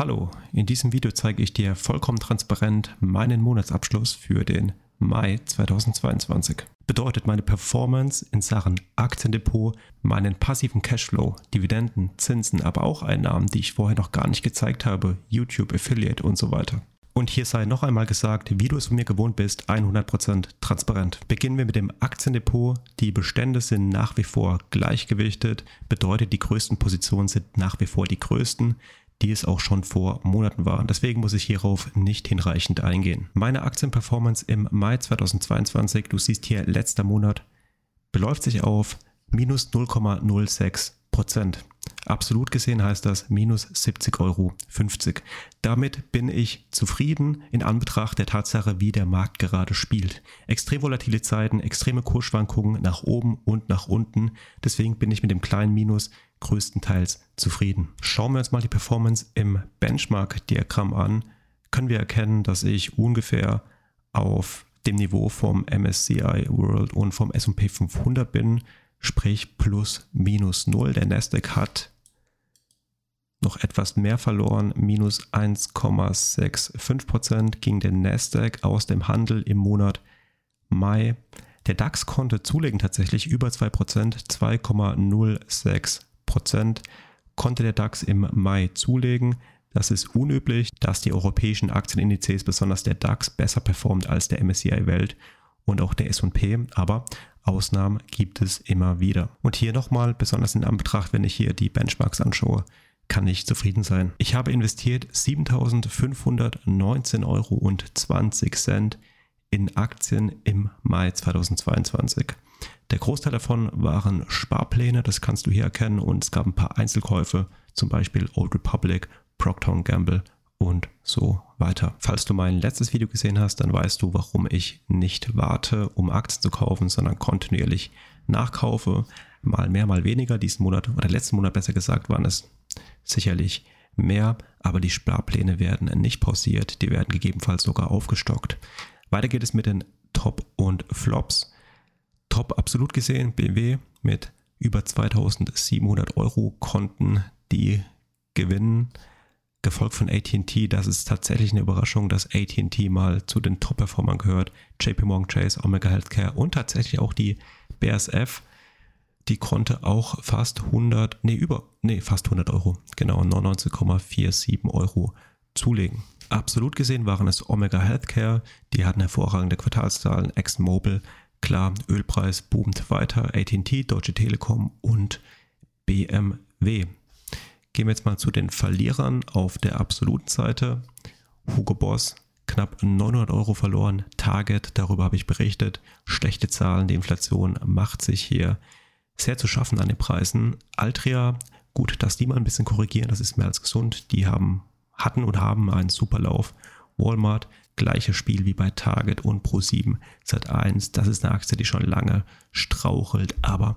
Hallo, in diesem Video zeige ich dir vollkommen transparent meinen Monatsabschluss für den Mai 2022. Bedeutet meine Performance in Sachen Aktiendepot, meinen passiven Cashflow, Dividenden, Zinsen, aber auch Einnahmen, die ich vorher noch gar nicht gezeigt habe, YouTube, Affiliate und so weiter. Und hier sei noch einmal gesagt, wie du es von mir gewohnt bist, 100% transparent. Beginnen wir mit dem Aktiendepot. Die Bestände sind nach wie vor gleichgewichtet, bedeutet die größten Positionen sind nach wie vor die größten die es auch schon vor Monaten waren. Deswegen muss ich hierauf nicht hinreichend eingehen. Meine Aktienperformance im Mai 2022, du siehst hier letzter Monat, beläuft sich auf minus 0,06 Prozent. Absolut gesehen heißt das minus 70,50 Euro. Damit bin ich zufrieden in Anbetracht der Tatsache, wie der Markt gerade spielt. Extrem volatile Zeiten, extreme Kursschwankungen nach oben und nach unten. Deswegen bin ich mit dem kleinen Minus größtenteils zufrieden. Schauen wir uns mal die Performance im Benchmark-Diagramm an, können wir erkennen, dass ich ungefähr auf dem Niveau vom MSCI World und vom S&P 500 bin sprich plus minus 0. Der Nasdaq hat noch etwas mehr verloren, minus 1,65% ging der Nasdaq aus dem Handel im Monat Mai. Der DAX konnte zulegen tatsächlich über 2%, 2,06% konnte der DAX im Mai zulegen. Das ist unüblich, dass die europäischen Aktienindizes, besonders der DAX, besser performt als der MSCI Welt und auch der S&P, aber Ausnahmen gibt es immer wieder. Und hier nochmal, besonders in Anbetracht, wenn ich hier die Benchmarks anschaue, kann ich zufrieden sein. Ich habe investiert 7.519,20 Euro in Aktien im Mai 2022. Der Großteil davon waren Sparpläne, das kannst du hier erkennen, und es gab ein paar Einzelkäufe, zum Beispiel Old Republic, Procter Gamble und so weiter. Falls du mein letztes Video gesehen hast, dann weißt du, warum ich nicht warte, um Aktien zu kaufen, sondern kontinuierlich nachkaufe. Mal mehr, mal weniger. Diesen Monat oder letzten Monat besser gesagt waren es sicherlich mehr, aber die Sparpläne werden nicht pausiert, die werden gegebenenfalls sogar aufgestockt. Weiter geht es mit den Top und Flops. Top absolut gesehen, BMW mit über 2700 Euro Konten, die gewinnen gefolgt von ATT. Das ist tatsächlich eine Überraschung, dass ATT mal zu den Top-Performern gehört. JP Morgan Chase, Omega Healthcare und tatsächlich auch die BASF. Die konnte auch fast 100, nee, über, nee, fast 100 Euro, genau, 99,47 Euro zulegen. Absolut gesehen waren es Omega Healthcare, die hatten hervorragende Quartalszahlen, ExxonMobil, klar, Ölpreis boomt weiter, AT&T, Deutsche Telekom und BMW. Gehen wir jetzt mal zu den Verlierern auf der absoluten Seite. Hugo Boss, knapp 900 Euro verloren. Target, darüber habe ich berichtet. Schlechte Zahlen, die Inflation macht sich hier sehr zu schaffen an den Preisen. Altria, gut, dass die mal ein bisschen korrigieren, das ist mehr als gesund. Die haben, hatten und haben einen super Lauf. Walmart, gleiches Spiel wie bei Target und Pro7 Sat1. Das ist eine Aktie, die schon lange strauchelt, aber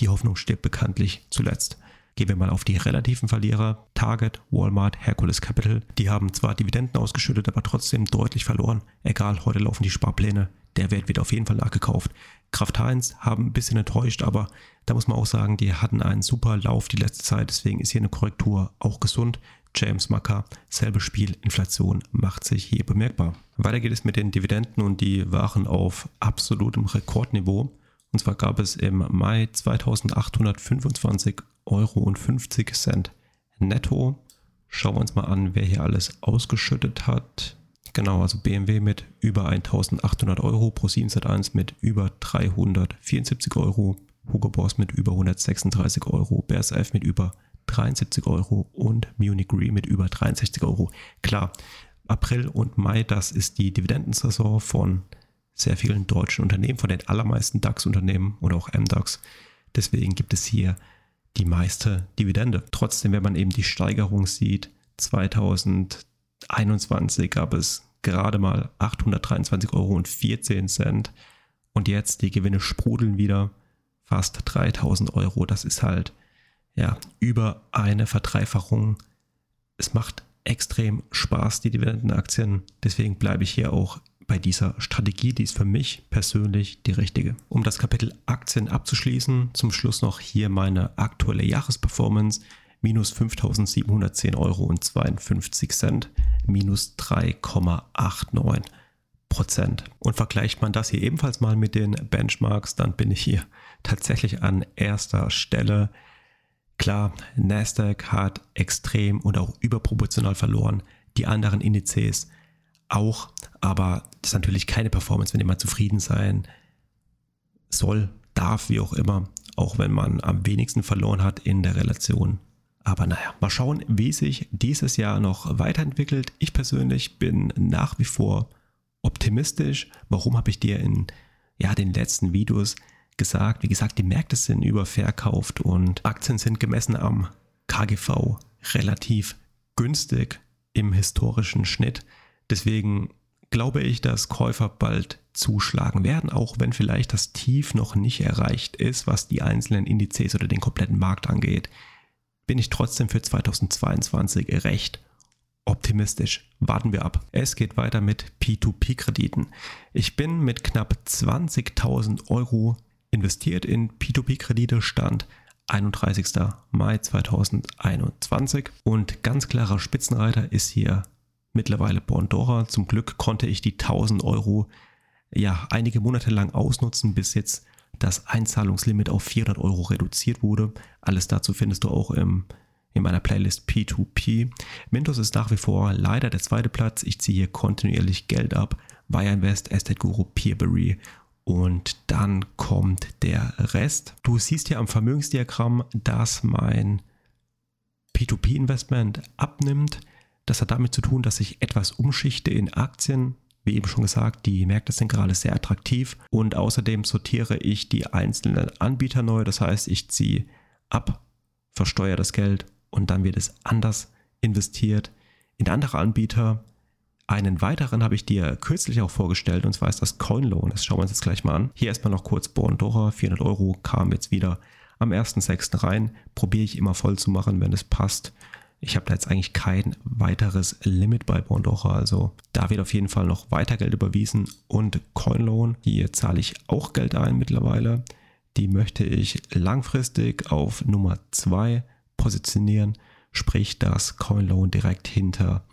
die Hoffnung stirbt bekanntlich zuletzt. Gehen wir mal auf die relativen Verlierer. Target, Walmart, Hercules Capital. Die haben zwar Dividenden ausgeschüttet, aber trotzdem deutlich verloren. Egal, heute laufen die Sparpläne. Der Wert wird auf jeden Fall nachgekauft. Kraft Heinz haben ein bisschen enttäuscht, aber da muss man auch sagen, die hatten einen super Lauf die letzte Zeit. Deswegen ist hier eine Korrektur auch gesund. James Macker, selbe Spiel, Inflation macht sich hier bemerkbar. Weiter geht es mit den Dividenden und die waren auf absolutem Rekordniveau. Und zwar gab es im Mai 2825 Euro und 50 Cent netto. Schauen wir uns mal an, wer hier alles ausgeschüttet hat. Genau, also BMW mit über 1800 Euro, ProSieben 1 mit über 374 Euro, Hugo Boss mit über 136 Euro, BSF mit über 73 Euro und Munich Re mit über 63 Euro. Klar, April und Mai, das ist die Dividendensaison von sehr vielen deutschen Unternehmen, von den allermeisten DAX-Unternehmen oder auch MDAX. Deswegen gibt es hier die meiste Dividende. Trotzdem, wenn man eben die Steigerung sieht, 2021 gab es gerade mal 823 Euro und 14 Cent und jetzt die Gewinne sprudeln wieder fast 3000 Euro. Das ist halt ja über eine Verdreifachung. Es macht extrem Spaß, die Dividendenaktien. Deswegen bleibe ich hier auch bei dieser Strategie, die ist für mich persönlich die richtige. Um das Kapitel Aktien abzuschließen, zum Schluss noch hier meine aktuelle Jahresperformance. minus 5.710 Euro und 52 Cent, minus 3,89 Prozent. Und vergleicht man das hier ebenfalls mal mit den Benchmarks, dann bin ich hier tatsächlich an erster Stelle. Klar, Nasdaq hat extrem und auch überproportional verloren. Die anderen Indizes auch, aber das ist natürlich keine Performance, wenn jemand zufrieden sein soll, darf, wie auch immer, auch wenn man am wenigsten verloren hat in der Relation. Aber naja, mal schauen, wie sich dieses Jahr noch weiterentwickelt. Ich persönlich bin nach wie vor optimistisch. Warum habe ich dir in ja, den letzten Videos gesagt? Wie gesagt, die Märkte sind überverkauft und Aktien sind gemessen am KGV relativ günstig im historischen Schnitt. Deswegen glaube ich, dass Käufer bald zuschlagen werden, auch wenn vielleicht das Tief noch nicht erreicht ist, was die einzelnen Indizes oder den kompletten Markt angeht, bin ich trotzdem für 2022 recht optimistisch. Warten wir ab. Es geht weiter mit P2P-Krediten. Ich bin mit knapp 20.000 Euro investiert in P2P-Kredite, Stand 31. Mai 2021. Und ganz klarer Spitzenreiter ist hier mittlerweile Bondora. Zum Glück konnte ich die 1000 Euro ja einige Monate lang ausnutzen, bis jetzt das Einzahlungslimit auf 400 Euro reduziert wurde. Alles dazu findest du auch im, in meiner Playlist P2P. Mintos ist nach wie vor leider der zweite Platz. Ich ziehe hier kontinuierlich Geld ab. Wire Invest, Estate Guru, Peerberry und dann kommt der Rest. Du siehst hier am Vermögensdiagramm, dass mein P2P-Investment abnimmt. Das hat damit zu tun, dass ich etwas umschichte in Aktien. Wie eben schon gesagt, die Märkte sind gerade sehr attraktiv und außerdem sortiere ich die einzelnen Anbieter neu. Das heißt, ich ziehe ab, versteuere das Geld und dann wird es anders investiert in andere Anbieter. Einen weiteren habe ich dir kürzlich auch vorgestellt und zwar ist das CoinLoan. Das schauen wir uns jetzt gleich mal an. Hier erstmal noch kurz Bondora, 400 Euro kam jetzt wieder am 1.6. rein. Probiere ich immer voll zu machen, wenn es passt. Ich habe da jetzt eigentlich kein weiteres Limit bei Bondora, also da wird auf jeden Fall noch weiter Geld überwiesen und CoinLoan, hier zahle ich auch Geld ein mittlerweile. Die möchte ich langfristig auf Nummer 2 positionieren, sprich dass CoinLoan direkt hinter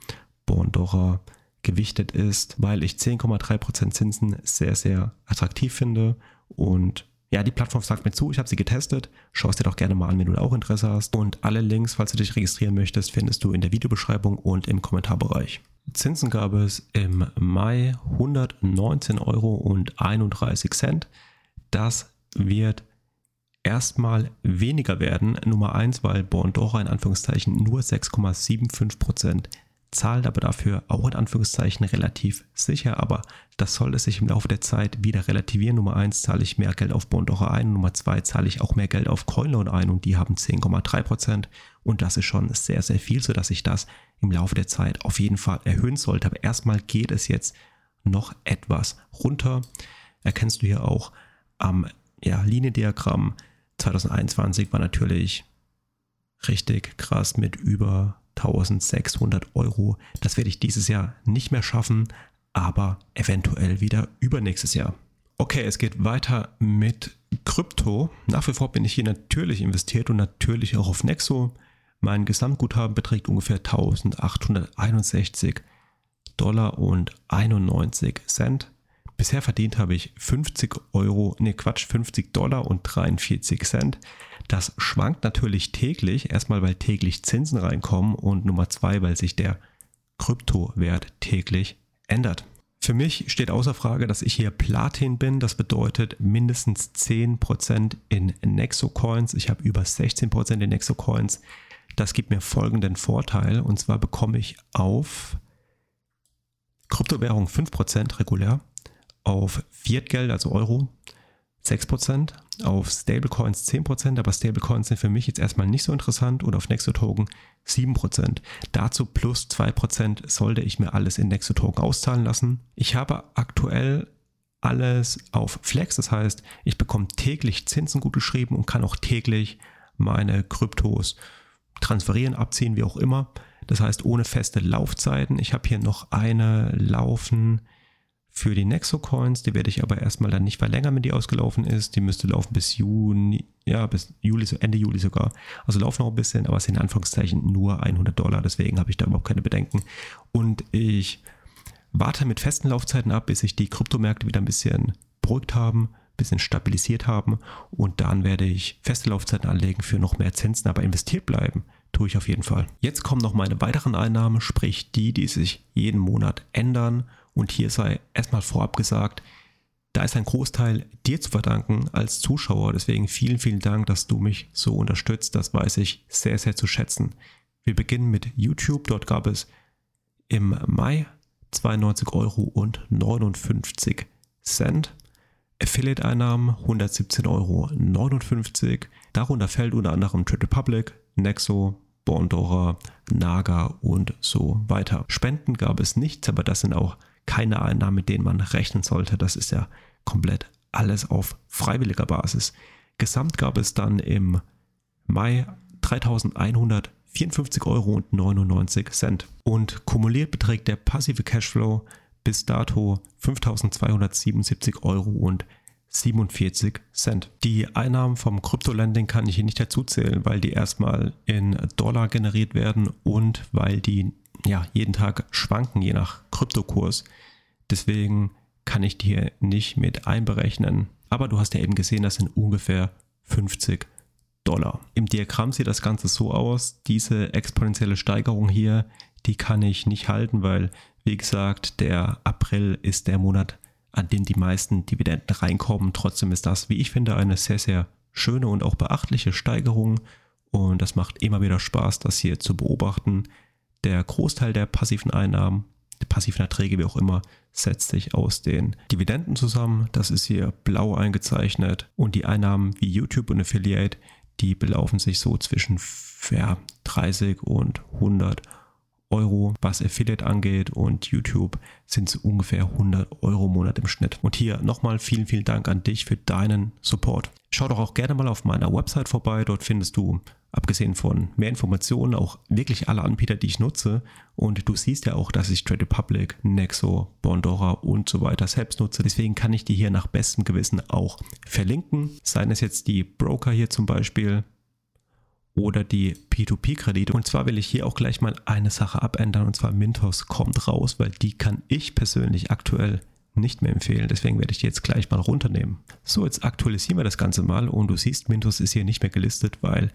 Bondora gewichtet ist, weil ich 10,3% Zinsen sehr, sehr attraktiv finde und ja, die Plattform sagt mir zu, ich habe sie getestet. Schau es dir doch gerne mal an, wenn du da auch Interesse hast. Und alle Links, falls du dich registrieren möchtest, findest du in der Videobeschreibung und im Kommentarbereich. Zinsen gab es im Mai 119 Euro und 31 Cent. Das wird erstmal weniger werden. Nummer 1, weil Bondora in Anführungszeichen nur 6,75 Prozent zahlt aber dafür auch in Anführungszeichen relativ sicher, aber das sollte sich im Laufe der Zeit wieder relativieren. Nummer 1 zahle ich mehr Geld auf Bondora ein, Nummer 2 zahle ich auch mehr Geld auf Coinloan ein und die haben 10,3% und das ist schon sehr, sehr viel, sodass ich das im Laufe der Zeit auf jeden Fall erhöhen sollte. Aber erstmal geht es jetzt noch etwas runter. Erkennst du hier auch am ja, Liniendiagramm 2021 war natürlich richtig krass mit über 1600 Euro. Das werde ich dieses Jahr nicht mehr schaffen, aber eventuell wieder übernächstes Jahr. Okay, es geht weiter mit Krypto. Nach wie vor bin ich hier natürlich investiert und natürlich auch auf Nexo. Mein Gesamtguthaben beträgt ungefähr 1861 Dollar und 91 Cent. Bisher verdient habe ich 50 Euro, ne Quatsch, 50 Dollar und 43 Cent. Das schwankt natürlich täglich, erstmal weil täglich Zinsen reinkommen und Nummer zwei, weil sich der Kryptowert täglich ändert. Für mich steht außer Frage, dass ich hier Platin bin. Das bedeutet mindestens 10% in Nexo Coins. Ich habe über 16% in Nexo Coins. Das gibt mir folgenden Vorteil. Und zwar bekomme ich auf Kryptowährung 5% regulär, auf Fiatgeld, also Euro, 6%, auf Stablecoins 10%, aber Stablecoins sind für mich jetzt erstmal nicht so interessant und auf Nexo-Token 7%. Dazu plus 2% sollte ich mir alles in Nexo-Token auszahlen lassen. Ich habe aktuell alles auf Flex, das heißt, ich bekomme täglich Zinsen gut geschrieben und kann auch täglich meine Kryptos transferieren, abziehen, wie auch immer. Das heißt, ohne feste Laufzeiten. Ich habe hier noch eine laufen Für die Nexo Coins, die werde ich aber erstmal dann nicht verlängern, wenn die ausgelaufen ist. Die müsste laufen bis Juni, ja, bis Juli, Ende Juli sogar. Also laufen noch ein bisschen, aber es sind in Anführungszeichen nur 100 Dollar. Deswegen habe ich da überhaupt keine Bedenken. Und ich warte mit festen Laufzeiten ab, bis sich die Kryptomärkte wieder ein bisschen beruhigt haben, ein bisschen stabilisiert haben. Und dann werde ich feste Laufzeiten anlegen für noch mehr Zinsen, aber investiert bleiben tue ich auf jeden Fall. Jetzt kommen noch meine weiteren Einnahmen, sprich die, die sich jeden Monat ändern und hier sei erstmal vorab gesagt, da ist ein Großteil dir zu verdanken als Zuschauer. Deswegen vielen, vielen Dank, dass du mich so unterstützt. Das weiß ich sehr, sehr zu schätzen. Wir beginnen mit YouTube. Dort gab es im Mai 92 Euro und 59 Cent. Affiliate-Einnahmen 117,59 Euro. Darunter fällt unter anderem Trade Republic, Nexo, Bondora, Naga und so weiter. Spenden gab es nichts, aber das sind auch keine Einnahmen, mit denen man rechnen sollte. Das ist ja komplett alles auf freiwilliger Basis. Gesamt gab es dann im Mai 3154,99 Euro und kumuliert beträgt der passive Cashflow bis dato 5277 Euro 47 Cent. Die Einnahmen vom Krypto-Lending kann ich hier nicht dazu zählen, weil die erstmal in Dollar generiert werden und weil die ja jeden Tag schwanken, je nach Kryptokurs. Deswegen kann ich die hier nicht mit einberechnen. Aber du hast ja eben gesehen, das sind ungefähr 50 Dollar. Im Diagramm sieht das Ganze so aus. Diese exponentielle Steigerung hier, die kann ich nicht halten, weil, wie gesagt, der April ist der Monat, an den die meisten Dividenden reinkommen. Trotzdem ist das, wie ich finde, eine sehr, sehr schöne und auch beachtliche Steigerung. Und das macht immer wieder Spaß, das hier zu beobachten. Der Großteil der passiven Einnahmen, der passiven Erträge, wie auch immer, setzt sich aus den Dividenden zusammen. Das ist hier blau eingezeichnet. Und die Einnahmen wie YouTube und Affiliate, die belaufen sich so zwischen ja, 30 und 100 Euro. Euro, was Affiliate angeht und YouTube sind es ungefähr 100 Euro im Monat im Schnitt. Und hier nochmal vielen, vielen Dank an dich für deinen Support. Schau doch auch gerne mal auf meiner Website vorbei. Dort findest du, abgesehen von mehr Informationen, auch wirklich alle Anbieter, die ich nutze. Und du siehst ja auch, dass ich Trade Republic, Nexo, Bondora und so weiter selbst nutze. Deswegen kann ich die hier nach bestem Gewissen auch verlinken. Seien es jetzt die Broker hier zum Beispiel, oder die P2P-Kredite. Und zwar will ich hier auch gleich mal eine Sache abändern und zwar Mintos kommt raus, weil die kann ich persönlich aktuell nicht mehr empfehlen. Deswegen werde ich die jetzt gleich mal runternehmen. So, jetzt aktualisieren wir das Ganze mal und du siehst, Mintos ist hier nicht mehr gelistet, weil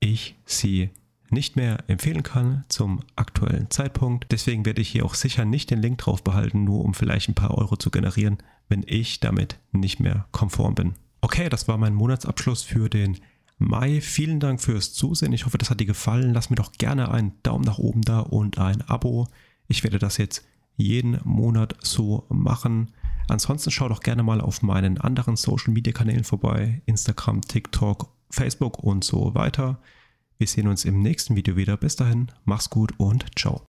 ich sie nicht mehr empfehlen kann zum aktuellen Zeitpunkt. Deswegen werde ich hier auch sicher nicht den Link drauf behalten, nur um vielleicht ein paar Euro zu generieren, wenn ich damit nicht mehr konform bin. Okay, das war mein Monatsabschluss für den Mai. Vielen Dank fürs Zusehen. Ich hoffe, das hat dir gefallen. Lass mir doch gerne einen Daumen nach oben da und ein Abo. Ich werde das jetzt jeden Monat so machen. Ansonsten schau doch gerne mal auf meinen anderen Social Media Kanälen vorbei. Instagram, TikTok, Facebook und so weiter. Wir sehen uns im nächsten Video wieder. Bis dahin, mach's gut und ciao.